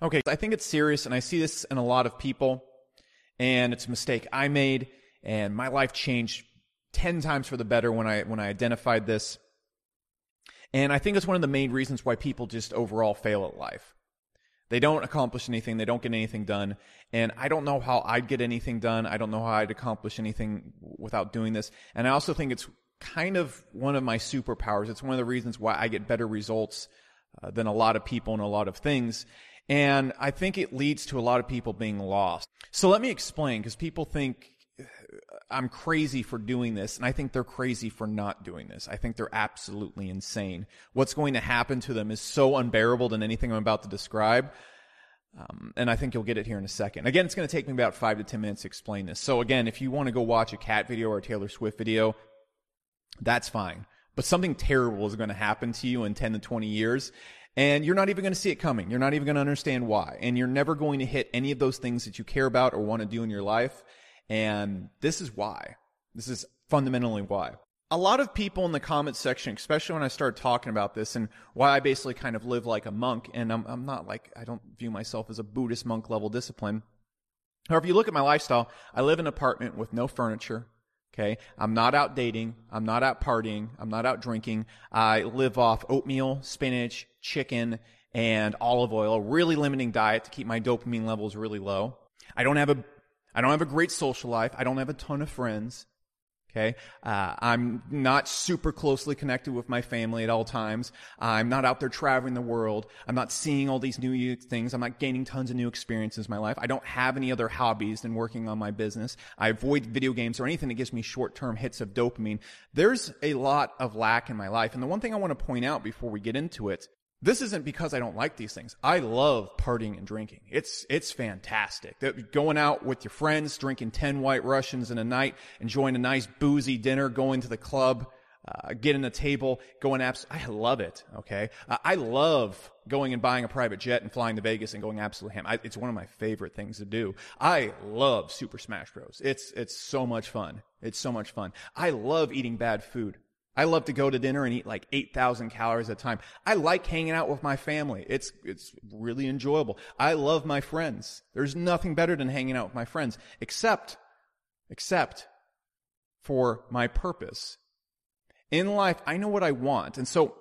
Okay, I think it's serious, and I see this in a lot of people, and it's a mistake I made, and my life changed ten times for the better when I when I identified this. And I think it's one of the main reasons why people just overall fail at life. They don't accomplish anything. They don't get anything done. And I don't know how I'd get anything done. I don't know how I'd accomplish anything without doing this. And I also think it's kind of one of my superpowers. It's one of the reasons why I get better results uh, than a lot of people in a lot of things. And I think it leads to a lot of people being lost. So let me explain because people think I'm crazy for doing this, and I think they're crazy for not doing this. I think they're absolutely insane. What's going to happen to them is so unbearable than anything I'm about to describe. Um, and I think you'll get it here in a second. Again, it's going to take me about five to ten minutes to explain this. So again, if you want to go watch a cat video or a Taylor Swift video, that's fine. But something terrible is going to happen to you in 10 to 20 years. And you're not even going to see it coming. You're not even going to understand why. And you're never going to hit any of those things that you care about or want to do in your life. And this is why. This is fundamentally why. A lot of people in the comments section, especially when I started talking about this and why I basically kind of live like a monk, and I'm, I'm not like, I don't view myself as a Buddhist monk level discipline. However, if you look at my lifestyle, I live in an apartment with no furniture. Okay. I'm not out dating. I'm not out partying. I'm not out drinking. I live off oatmeal, spinach, chicken, and olive oil, a really limiting diet to keep my dopamine levels really low. I don't have a I don't have a great social life. I don't have a ton of friends. Okay. Uh, I'm not super closely connected with my family at all times. I'm not out there traveling the world. I'm not seeing all these new things. I'm not gaining tons of new experiences in my life. I don't have any other hobbies than working on my business. I avoid video games or anything that gives me short-term hits of dopamine. There's a lot of lack in my life. And the one thing I want to point out before we get into it this isn't because I don't like these things. I love partying and drinking. It's, it's fantastic. Going out with your friends, drinking 10 white Russians in a night, enjoying a nice boozy dinner, going to the club, uh, getting a table, going abs- I love it. Okay. Uh, I love going and buying a private jet and flying to Vegas and going absolutely ham. I, it's one of my favorite things to do. I love Super Smash Bros. It's, it's so much fun. It's so much fun. I love eating bad food. I love to go to dinner and eat like 8,000 calories at a time. I like hanging out with my family. It's, it's really enjoyable. I love my friends. There's nothing better than hanging out with my friends, except, except for my purpose. In life, I know what I want. And so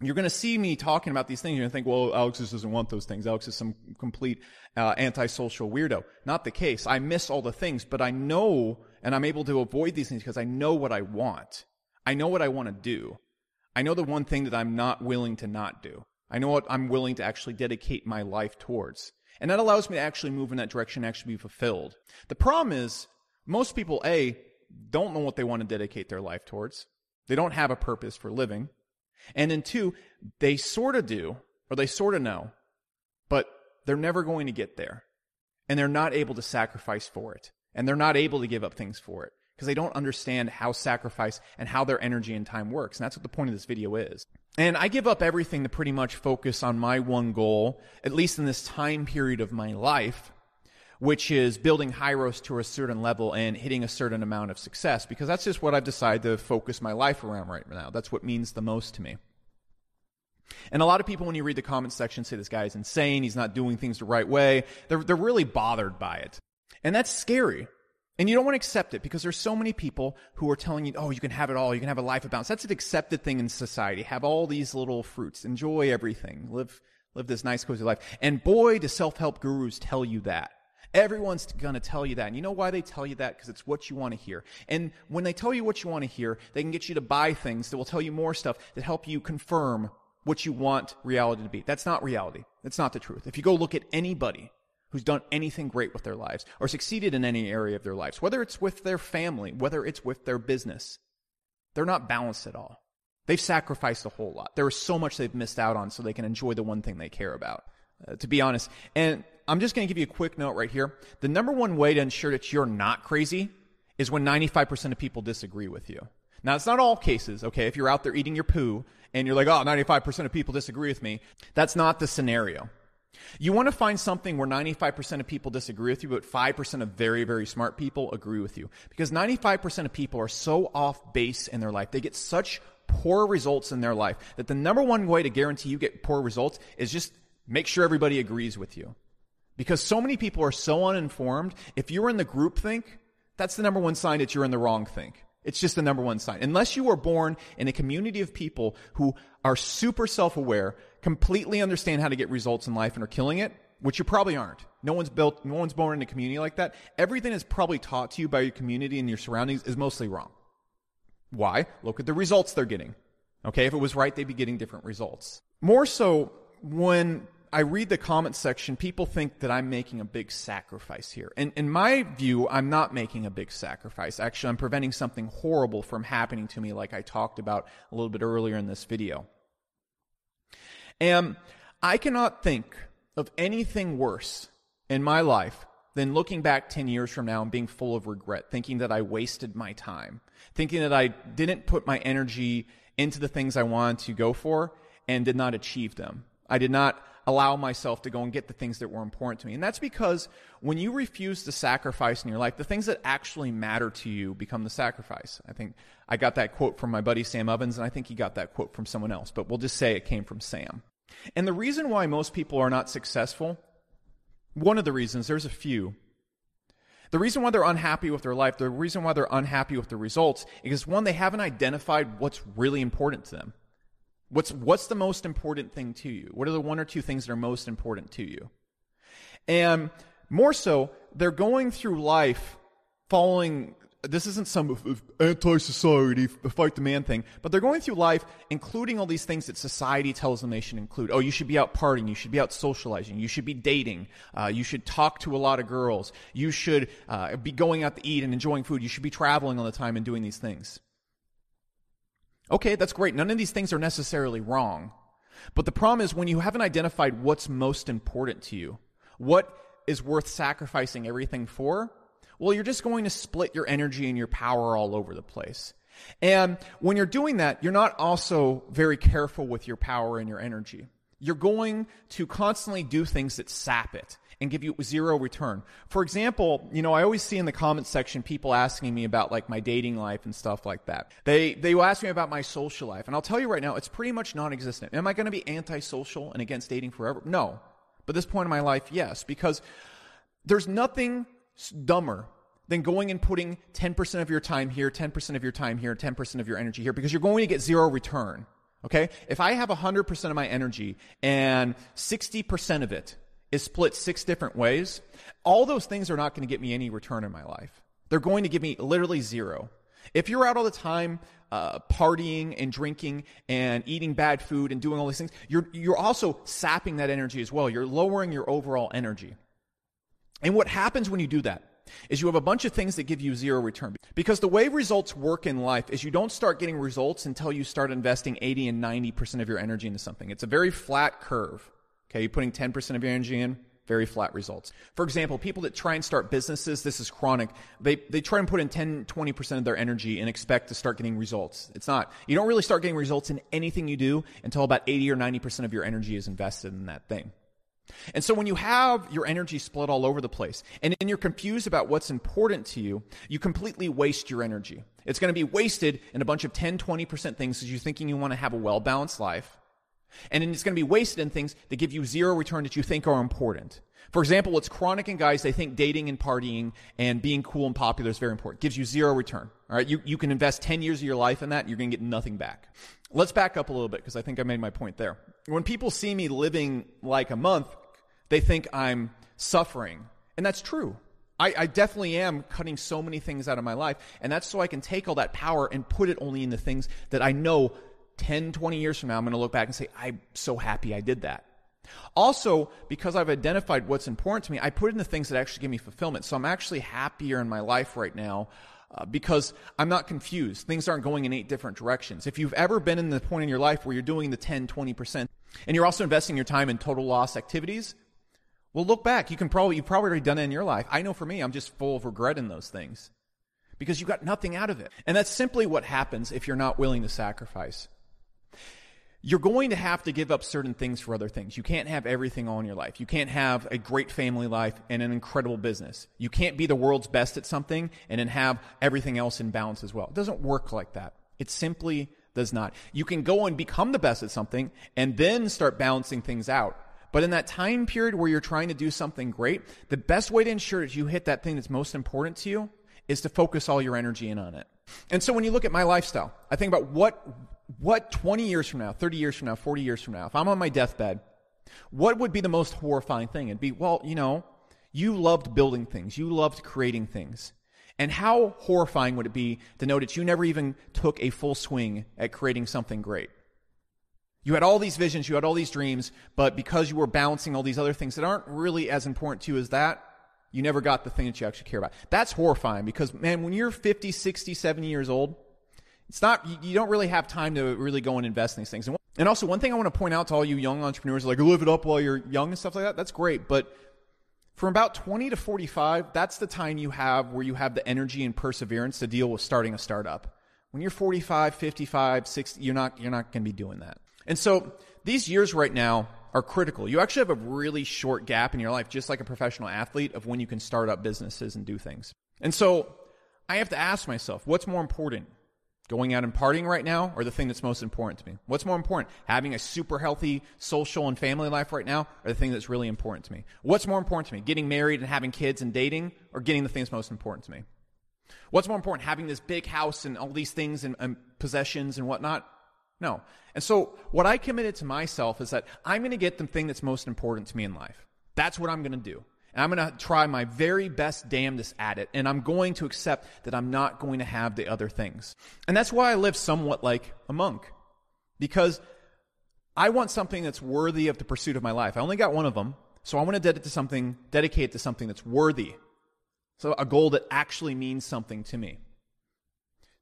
you're going to see me talking about these things. You're going to think, well, Alexis doesn't want those things. Alex is some complete uh, antisocial weirdo. Not the case. I miss all the things, but I know and I'm able to avoid these things because I know what I want. I know what I want to do. I know the one thing that I'm not willing to not do. I know what I'm willing to actually dedicate my life towards. And that allows me to actually move in that direction, and actually be fulfilled. The problem is, most people, A, don't know what they want to dedicate their life towards. They don't have a purpose for living. And then two, they sort of do, or they sort of know, but they're never going to get there. And they're not able to sacrifice for it. And they're not able to give up things for it because they don't understand how sacrifice and how their energy and time works. And that's what the point of this video is. And I give up everything to pretty much focus on my one goal, at least in this time period of my life, which is building Hyros to a certain level and hitting a certain amount of success, because that's just what I've decided to focus my life around right now. That's what means the most to me. And a lot of people, when you read the comment section, say this guy is insane. He's not doing things the right way. They're, they're really bothered by it. And that's scary and you don't want to accept it because there's so many people who are telling you, oh, you can have it all. You can have a life of balance. That's an accepted thing in society. Have all these little fruits. Enjoy everything. Live, live this nice, cozy life. And boy, do self-help gurus tell you that. Everyone's going to tell you that. And you know why they tell you that? Because it's what you want to hear. And when they tell you what you want to hear, they can get you to buy things that will tell you more stuff that help you confirm what you want reality to be. That's not reality. That's not the truth. If you go look at anybody who's done anything great with their lives or succeeded in any area of their lives, whether it's with their family, whether it's with their business, they're not balanced at all. They've sacrificed a whole lot. There is so much they've missed out on so they can enjoy the one thing they care about, uh, to be honest. And I'm just going to give you a quick note right here. The number one way to ensure that you're not crazy is when 95% of people disagree with you. Now, it's not all cases, okay? If you're out there eating your poo and you're like, oh, 95% of people disagree with me, that's not the scenario. You want to find something where 95% of people disagree with you, but 5% of very, very smart people agree with you. Because 95% of people are so off base in their life. They get such poor results in their life that the number one way to guarantee you get poor results is just make sure everybody agrees with you. Because so many people are so uninformed. If you're in the group think, that's the number one sign that you're in the wrong think. It's just the number one sign. Unless you are born in a community of people who are super self-aware, completely understand how to get results in life and are killing it, which you probably aren't. No one's built, no one's born in a community like that. Everything that's probably taught to you by your community and your surroundings is mostly wrong. Why? Look at the results they're getting. Okay, if it was right, they'd be getting different results. More so, when I read the comment section, people think that I'm making a big sacrifice here. And in my view, I'm not making a big sacrifice. Actually, I'm preventing something horrible from happening to me, like I talked about a little bit earlier in this video. And I cannot think of anything worse in my life than looking back 10 years from now and being full of regret, thinking that I wasted my time, thinking that I didn't put my energy into the things I wanted to go for and did not achieve them. I did not allow myself to go and get the things that were important to me. And that's because when you refuse to sacrifice in your life, the things that actually matter to you become the sacrifice. I think I got that quote from my buddy Sam Ovens, and I think he got that quote from someone else, but we'll just say it came from Sam. And the reason why most people are not successful, one of the reasons, there's a few. The reason why they're unhappy with their life, the reason why they're unhappy with the results, is one, they haven't identified what's really important to them. What's, what's the most important thing to you? What are the one or two things that are most important to you? And more so, they're going through life following this isn't some anti-society fight the man thing, but they're going through life including all these things that society tells them they should include. Oh, you should be out partying, you should be out socializing, you should be dating, uh, you should talk to a lot of girls, you should uh, be going out to eat and enjoying food, you should be traveling all the time and doing these things. Okay, that's great. None of these things are necessarily wrong. But the problem is when you haven't identified what's most important to you, what is worth sacrificing everything for, well, you're just going to split your energy and your power all over the place. And when you're doing that, you're not also very careful with your power and your energy. You're going to constantly do things that sap it and give you zero return. For example, you know, I always see in the comments section people asking me about like my dating life and stuff like that. They they will ask me about my social life, and I'll tell you right now, it's pretty much non-existent. Am I going to be antisocial and against dating forever? No. But this point in my life, yes, because there's nothing dumber than going and putting 10% of your time here, 10% of your time here, 10% of your energy here, because you're going to get zero return. Okay? If I have 100% of my energy and 60% of it is split six different ways, all those things are not going to get me any return in my life. They're going to give me literally zero. If you're out all the time uh, partying and drinking and eating bad food and doing all these things, you're, you're also sapping that energy as well. You're lowering your overall energy. And what happens when you do that is you have a bunch of things that give you zero return. Because the way results work in life is you don't start getting results until you start investing 80 and 90% of your energy into something. It's a very flat curve. Okay, you're putting 10% of your energy in, very flat results. For example, people that try and start businesses, this is chronic, they, they try and put in 10, 20% of their energy and expect to start getting results. It's not. You don't really start getting results in anything you do until about 80 or 90% of your energy is invested in that thing. And so when you have your energy split all over the place and, and you're confused about what's important to you, you completely waste your energy. It's going to be wasted in a bunch of 10, 20% things because you're thinking you want to have a well balanced life. And then it's going to be wasted in things that give you zero return that you think are important. For example, what's chronic in guys, they think dating and partying and being cool and popular is very important. It Gives you zero return. All right. You, you can invest 10 years of your life in that. You're going to get nothing back. Let's back up a little bit because I think I made my point there. When people see me living like a monk, they think I'm suffering. And that's true. I, I, definitely am cutting so many things out of my life. And that's so I can take all that power and put it only in the things that I know 10, 20 years from now, I'm going to look back and say, I'm so happy I did that. Also, because I've identified what's important to me, I put in the things that actually give me fulfillment. So I'm actually happier in my life right now uh, because I'm not confused. Things aren't going in eight different directions. If you've ever been in the point in your life where you're doing the 10, 20%, and you're also investing your time in total loss activities, well, look back. You can probably, you've probably already done it in your life. I know for me, I'm just full of regret in those things because you got nothing out of it. And that's simply what happens if you're not willing to sacrifice. You're going to have to give up certain things for other things. You can't have everything all in your life. You can't have a great family life and an incredible business. You can't be the world's best at something and then have everything else in balance as well. It doesn't work like that. It simply does not. You can go and become the best at something and then start balancing things out But in that time period where you're trying to do something great, the best way to ensure that you hit that thing that's most important to you is to focus all your energy in on it. And so when you look at my lifestyle, I think about what, what 20 years from now, 30 years from now, 40 years from now, if I'm on my deathbed, what would be the most horrifying thing? It'd be, well, you know, you loved building things. You loved creating things. And how horrifying would it be to know that you never even took a full swing at creating something great? You had all these visions, you had all these dreams, but because you were balancing all these other things that aren't really as important to you as that, you never got the thing that you actually care about. That's horrifying because, man, when you're 50, 60, 70 years old, it's not, you, don't really have time to really go and invest in these things. And, also, one thing I want to point out to all you young entrepreneurs, like, live it up while you're young and stuff like that, that's great. But from about 20 to 45, that's the time you have where you have the energy and perseverance to deal with starting a startup. When you're 45, 55, 60, you're not, you're not going to be doing that. And so these years right now are critical. You actually have a really short gap in your life, just like a professional athlete, of when you can start up businesses and do things. And so I have to ask myself, what's more important? Going out and partying right now or the thing that's most important to me? What's more important? Having a super healthy social and family life right now or the thing that's really important to me? What's more important to me? Getting married and having kids and dating or getting the thing that's most important to me? What's more important? Having this big house and all these things and, and possessions and whatnot no. And so what I committed to myself is that I'm going to get the thing that's most important to me in life. That's what I'm going to do. And I'm going to try my very best damnedest at it. And I'm going to accept that I'm not going to have the other things. And that's why I live somewhat like a monk. Because I want something that's worthy of the pursuit of my life. I only got one of them. So I want to dedicate to something, dedicate to something that's worthy. So a goal that actually means something to me.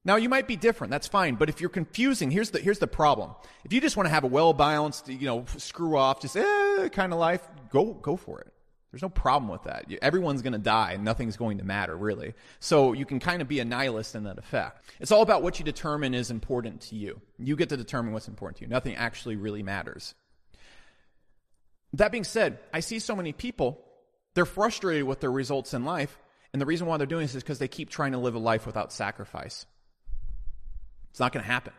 Now you might be different. That's fine. But if you're confusing, here's the, here's the problem. If you just want to have a well-balanced, you know, screw off, just, eh, kind of life, go, go for it. There's no problem with that. Everyone's going to die and nothing's going to matter, really. So you can kind of be a nihilist in that effect. It's all about what you determine is important to you. You get to determine what's important to you. Nothing actually really matters. That being said, I see so many people, they're frustrated with their results in life. And the reason why they're doing this is because they keep trying to live a life without sacrifice. It's not going to happen.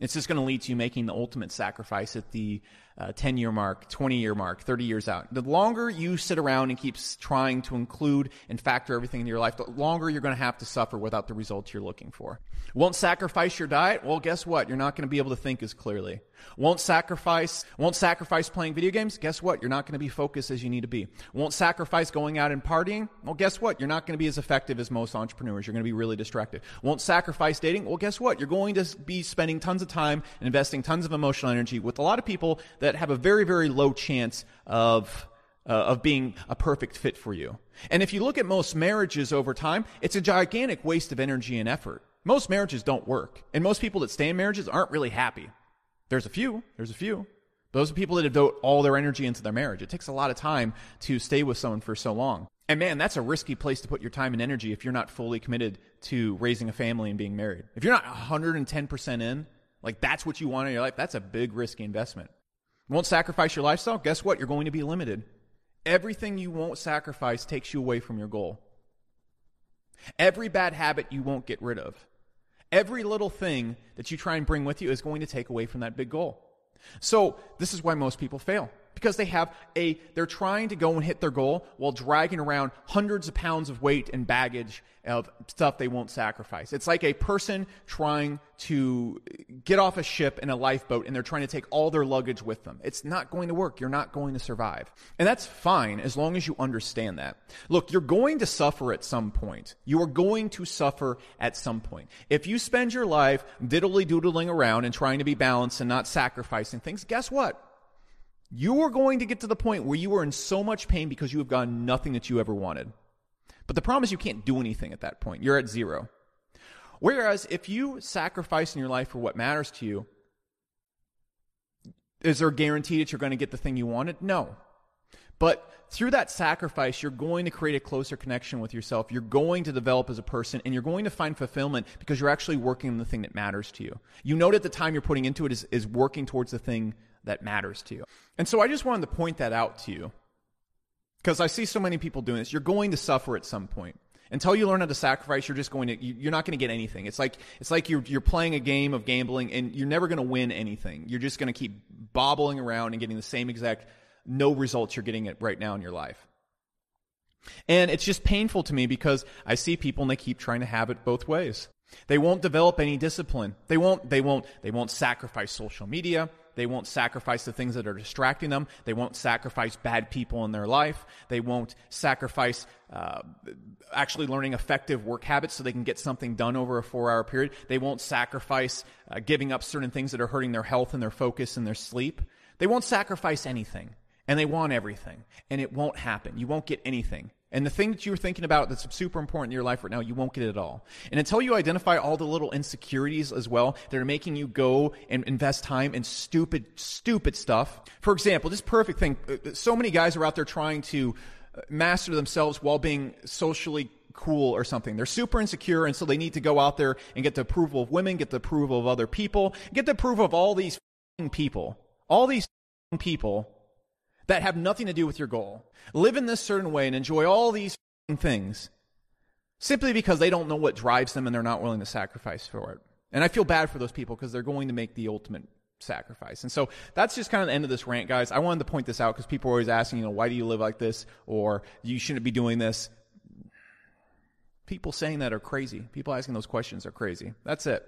It's just going to lead to you making the ultimate sacrifice at the uh, 10 year mark, 20 year mark, 30 years out. The longer you sit around and keep trying to include and factor everything into your life, the longer you're going to have to suffer without the results you're looking for. Won't sacrifice your diet? Well, guess what? You're not going to be able to think as clearly. Won't sacrifice, won't sacrifice playing video games? Guess what? You're not going to be focused as you need to be. Won't sacrifice going out and partying? Well, guess what? You're not going to be as effective as most entrepreneurs. You're going to be really distracted. Won't sacrifice dating? Well, guess what? You're going to be spending tons of time and investing tons of emotional energy with a lot of people that have a very, very low chance of uh, of being a perfect fit for you. And if you look at most marriages over time, it's a gigantic waste of energy and effort. Most marriages don't work. And most people that stay in marriages aren't really happy. There's a few. There's a few. Those are people that devote all their energy into their marriage. It takes a lot of time to stay with someone for so long. And man, that's a risky place to put your time and energy if you're not fully committed to raising a family and being married. If you're not 110% in, like that's what you want in your life, that's a big risky investment. Won't sacrifice your lifestyle? Guess what? You're going to be limited. Everything you won't sacrifice takes you away from your goal. Every bad habit you won't get rid of. Every little thing that you try and bring with you is going to take away from that big goal. So, this is why most people fail because they have a they're trying to go and hit their goal while dragging around hundreds of pounds of weight and baggage of stuff they won't sacrifice. It's like a person trying to get off a ship in a lifeboat and they're trying to take all their luggage with them. It's not going to work. You're not going to survive. And that's fine as long as you understand that. Look, you're going to suffer at some point. You are going to suffer at some point. If you spend your life diddly doodling around and trying to be balanced and not sacrificing things, guess what? You are going to get to the point where you are in so much pain because you have gotten nothing that you ever wanted. But the problem is you can't do anything at that point. You're at zero. Whereas if you sacrifice in your life for what matters to you, is there a guarantee that you're going to get the thing you wanted? No. But through that sacrifice, you're going to create a closer connection with yourself. You're going to develop as a person and you're going to find fulfillment because you're actually working on the thing that matters to you. You know that the time you're putting into it is, is working towards the thing that matters to you. And so I just wanted to point that out to you because I see so many people doing this. You're going to suffer at some point. Until you learn how to sacrifice, you're just going to, you're not going to get anything. It's like, it's like you're, you're playing a game of gambling and you're never going to win anything. You're just going to keep bobbling around and getting the same exact no results you're getting right now in your life. And it's just painful to me because I see people and they keep trying to have it both ways. They won't develop any discipline. They won't, they won't, they won't sacrifice social media. They won't sacrifice the things that are distracting them. They won't sacrifice bad people in their life. They won't sacrifice uh, actually learning effective work habits so they can get something done over a four hour period. They won't sacrifice uh, giving up certain things that are hurting their health and their focus and their sleep. They won't sacrifice anything. And they want everything. And it won't happen. You won't get anything. And the thing that you're thinking about that's super important in your life right now, you won't get it all. And until you identify all the little insecurities as well that are making you go and invest time in stupid, stupid stuff. For example, this perfect thing. Uh, so many guys are out there trying to uh, master themselves while being socially cool or something. They're super insecure and so they need to go out there and get the approval of women, get the approval of other people, get the approval of all these people. All these people that have nothing to do with your goal. Live in this certain way and enjoy all these things simply because they don't know what drives them and they're not willing to sacrifice for it. And I feel bad for those people because they're going to make the ultimate sacrifice. And so that's just kind of the end of this rant, guys. I wanted to point this out because people are always asking, you know, why do you live like this? Or you shouldn't be doing this. People saying that are crazy. People asking those questions are crazy. That's it.